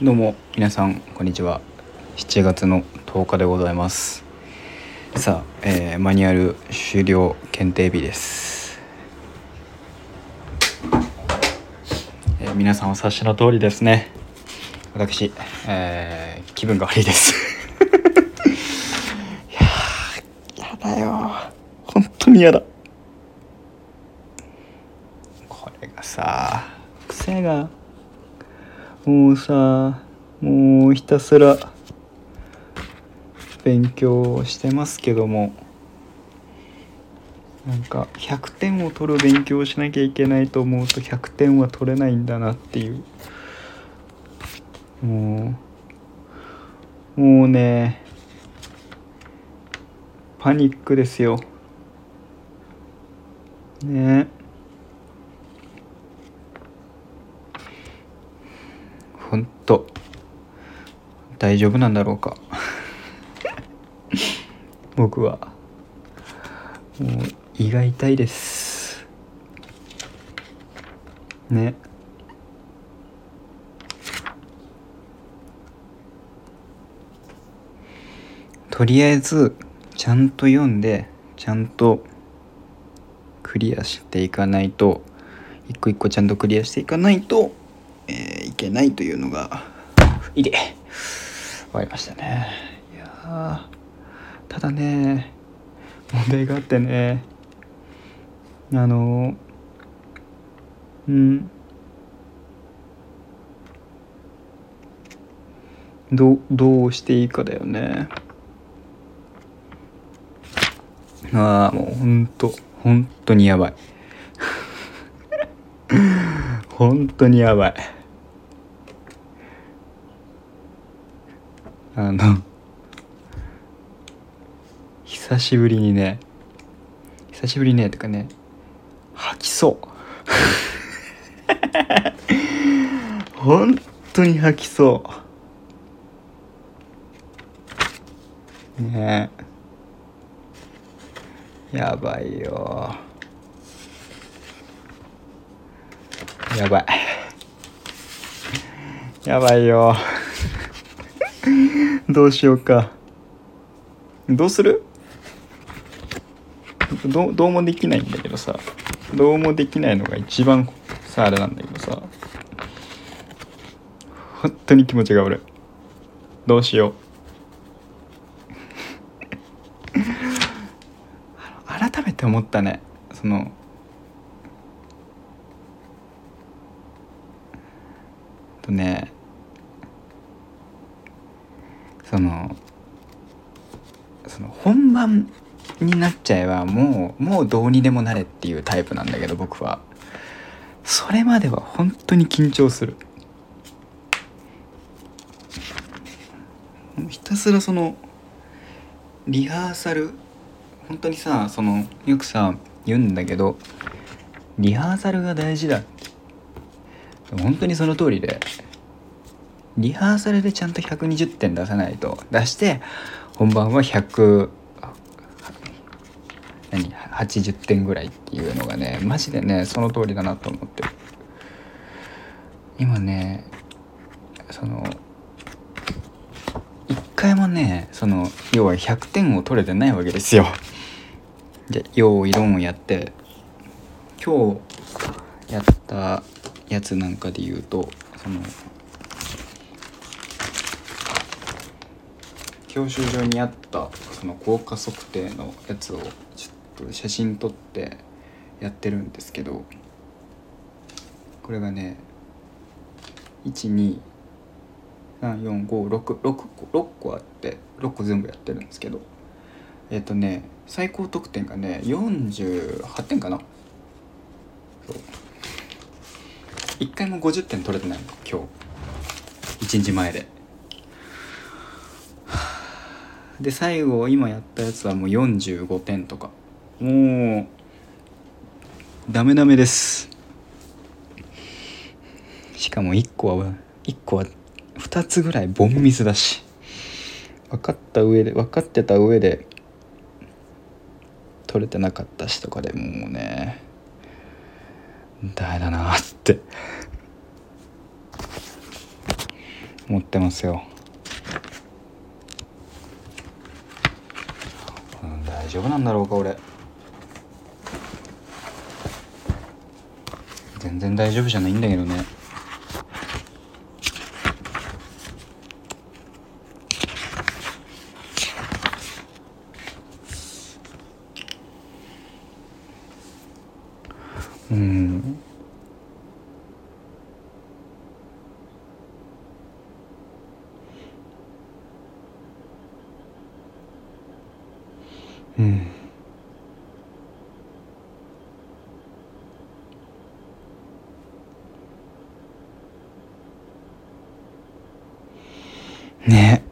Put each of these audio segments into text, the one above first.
どうも皆さんこんにちは。7月の10日でございます。さあ、えー、マニュアル終了検定日です、えー皆さんお察しの通りですね。私、えー気分が悪いです。いやーやだよ。本当にやだ。これがさ癖が。もうさもうひたすら勉強してますけどもなんか100点を取る勉強をしなきゃいけないと思うと100点は取れないんだなっていう。もうもうねパニックですよ。ね。ほんと大丈夫なんだろうか。僕は。もう胃が痛いです。ね。とりあえずちゃんと読んでちゃんとクリアしていかないと一個一個ちゃんとクリアしていかないと、えーいけないというのがいでわりましたね。いやただね問題があってねあのうんどどうしていいかだよね。ああもうほんと本当にやばい。本当にやばい。あの久しぶりにね久しぶりねとかね吐きそう。本当に吐きそう。ね。えやばいよ。やばい。やばいよ。どうしようか。どうする？どうどうもできないんだけどさ。どうもできないのが一番さあれなんだけどさ。本当に気持ちが悪い。どうしよう。改めて思ったね。そのとねそのその本番になっちゃえばもうもうどうにでもなれっていうタイプなんだけど僕は。それまでは本当に緊張する。ひたすらそのリハーサル本当にさそのよくさ言うんだけどリハーサルが大事だ。本当にその通りでリハーサルでちゃんと120点出さないと出して本番は100何？80点ぐらいっていうのがねマジでねその通りだなと思って今ねその一回もねその要は100点を取れてないわけですよ。で用意論をやって今日やったやつなんかで言うとその教習所にあったその効果測定のやつをちょっと写真撮ってやってるんですけどこれがね1234566個6個あって6個全部やってるんですけどえっ、とね最高得点がね48点かな。そう。1回も50点取れてないの今日。1日前で。で最後今やったやつはもう45点とか。もうダメダメです。しかも1個は1個は2つぐらいボンミスだし。分かった上で分かってた上で取れてなかったしとかでもうねダメだなって。思ってますよ、うん、大丈夫なんだろうか俺。全然大丈夫じゃないんだけどね。ね。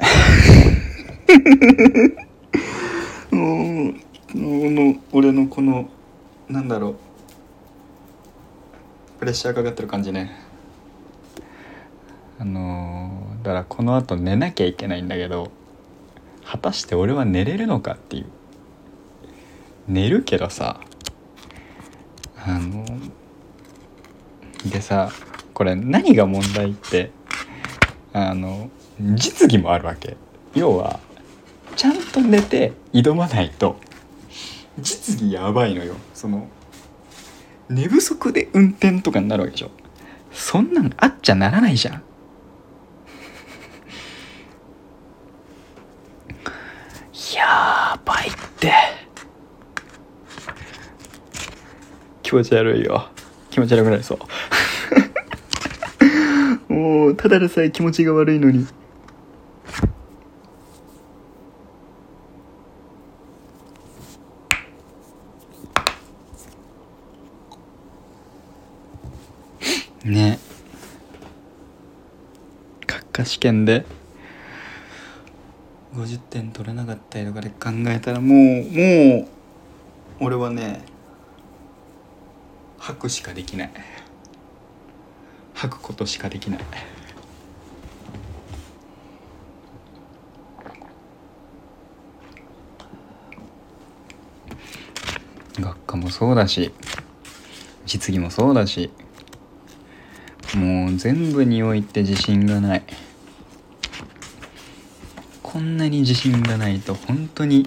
もうの俺のこのなんだろう。プレッシャーかかってる感じね。あのー、だからこのあと寝なきゃいけないんだけど果たして俺は寝れるのかっていう。寝るけどさあのでさこれ何が問題ってあの実技もあるわけ。要はちゃんと寝て挑まないと実技やばいのよ。その寝不足で運転とかになるわけでしょ。そんなんあっちゃならないじゃん。やばいって。気持ち悪いよ。気持ち悪くなりそう。もうただでさえ気持ちが悪いのに。験で。50点取れなかったりとかで考えたらもうもう俺はね吐くしかできない。吐くことしかできない。学科もそうだし実技もそうだしもう全部において自信がないこんなに自信がないと本当に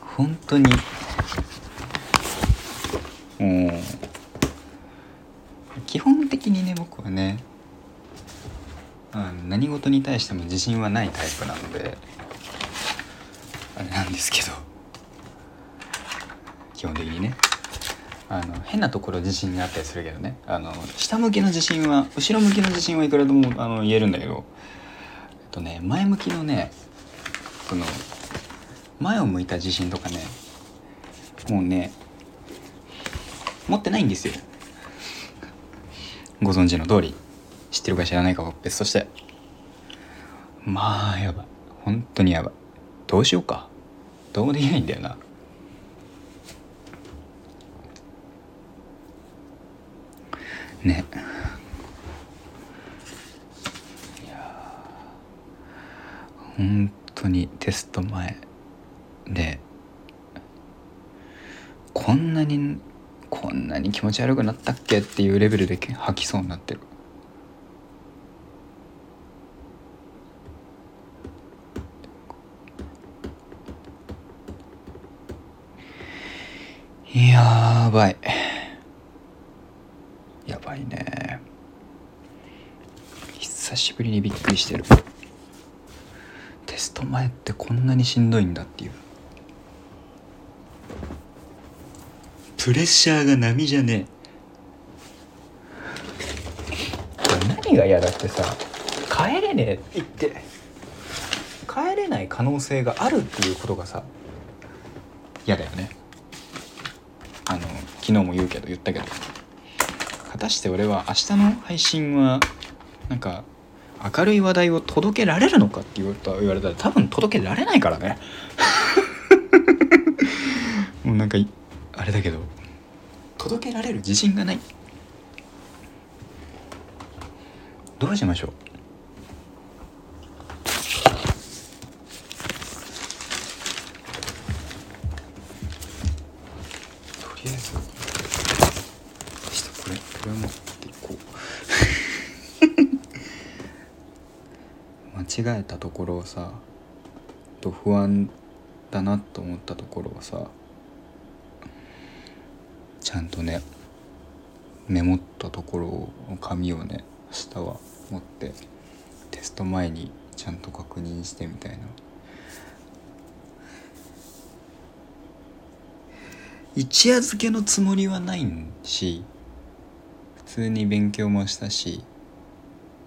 本当にもう基本的にね僕はね何事に対しても自信はないタイプなのであれなんですけど基本的にねあの変なところ自信があったりするけどねあの下向きの自信は後ろ向きの自信はいくらでもあの言えるんだけどとね前向きのねその前を向いた自信とかねもうね持ってないんですよ。ご存知の通り。知ってるか知らないかは別。としてまあやばい。本当にやばい。どうしようか。どうもできないんだよな。ねいや本当にテスト前でこんなにこんなに気持ち悪くなったっけっていうレベルで吐きそうになってる。やばい。やば。いね。久しぶりにびっくりしてる。前ってこんなにしんどいんだっていう。プレッシャーが波じゃねえ。何が嫌だってさ帰れねえって言って。帰れない可能性があるっていうことがさ嫌だよね。あの昨日も言うけど言ったけど。果たして俺は明日の配信はなんか明るい話題を届けられるのかって言われたら多分届けられないからね。もうなんかあれだけど。届けられる自信がない。どうしましょう。とりあえずこれこれも違えたところをさと不安だなと思ったところをさちゃんとねメモったところを紙をね明日は持ってテスト前にちゃんと確認してみたいな。一夜漬けのつもりはないし普通に勉強もしたし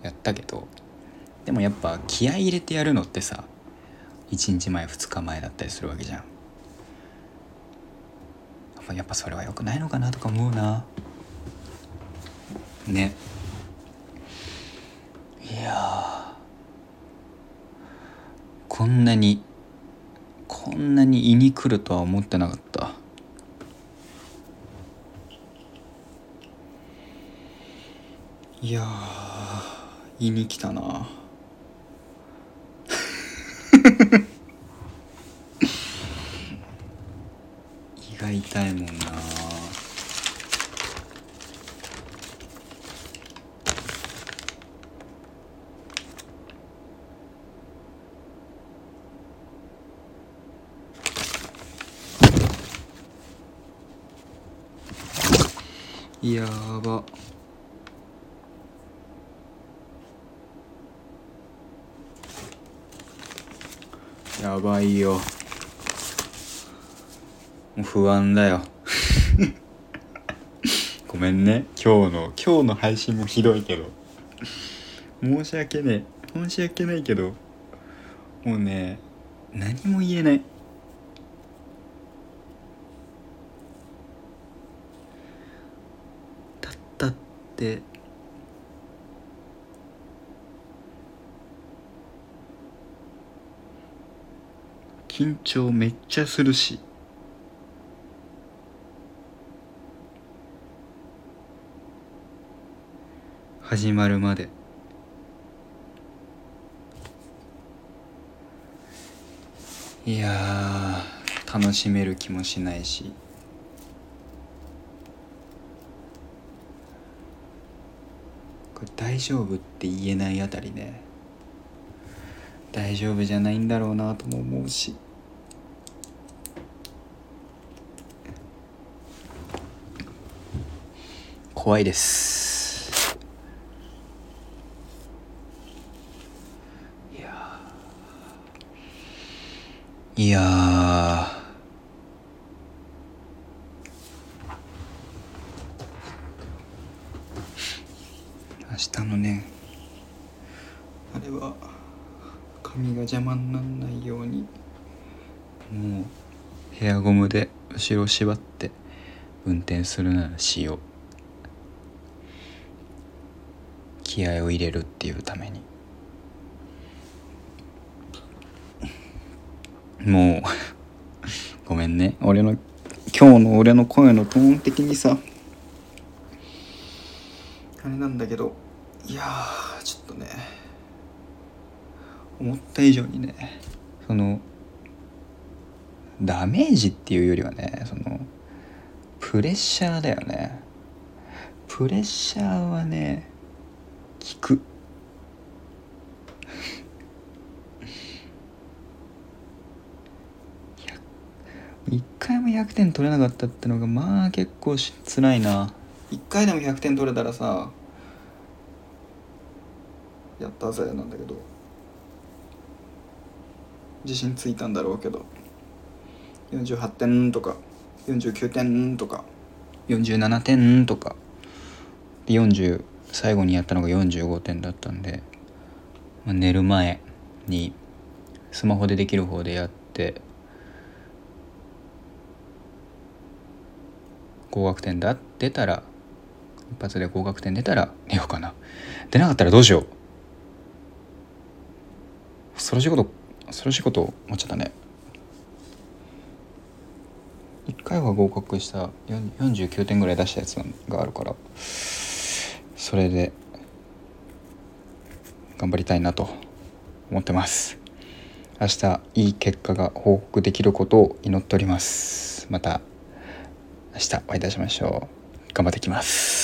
やったけどでもやっぱ気合入れてやるのってさ1日前2日前だったりするわけじゃん。やっぱそれは良くないのかなとか思うな。ね。いやこんなにこんなに胃に来るとは思ってなかった。いや胃に来たな。胃が痛いもんな。やば。やばいよ。もう不安だよ。ごめんね。今日の今日の配信もひどいけど。申し訳ねえ。申し訳ないけど。もうね何も言えない。たったって緊張めっちゃするし。始まるまで。いや楽しめる気もしないし。これ大丈夫って言えないあたりね。大丈夫じゃないんだろうなとも思うし。怖いです。いやいやー。明日のねあれは髪が邪魔にならないようにもうヘアゴムで後ろ縛って運転するならしよう。気合を入れるっていうために。もう ごめんね。俺の今日の俺の声のトーン的にさ。あれなんだけどいやちょっとね。思った以上にね。そのダメージっていうよりはねそのプレッシャーだよね。プレッシャーはね効く。一回も100点取れなかったってのがまあ結構し辛いな。一回でも100点取れたらさやったぜなんだけど。自信ついたんだろうけど。48点とか49点とか47点とか。で40最後にやったのが45点だったんで、まあ、寝る前にスマホでできる方でやって合格点だ出たら一発で合格点出たら寝ようかな。出なかったらどうしよう。恐ろしいこと恐ろしいこと思っちゃったね。1回は合格した49点ぐらい出したやつがあるから。それで頑張りたいなと思ってます。明日いい結果が報告できることを祈っております。また明日お会いいたしましょう。頑張ってきます。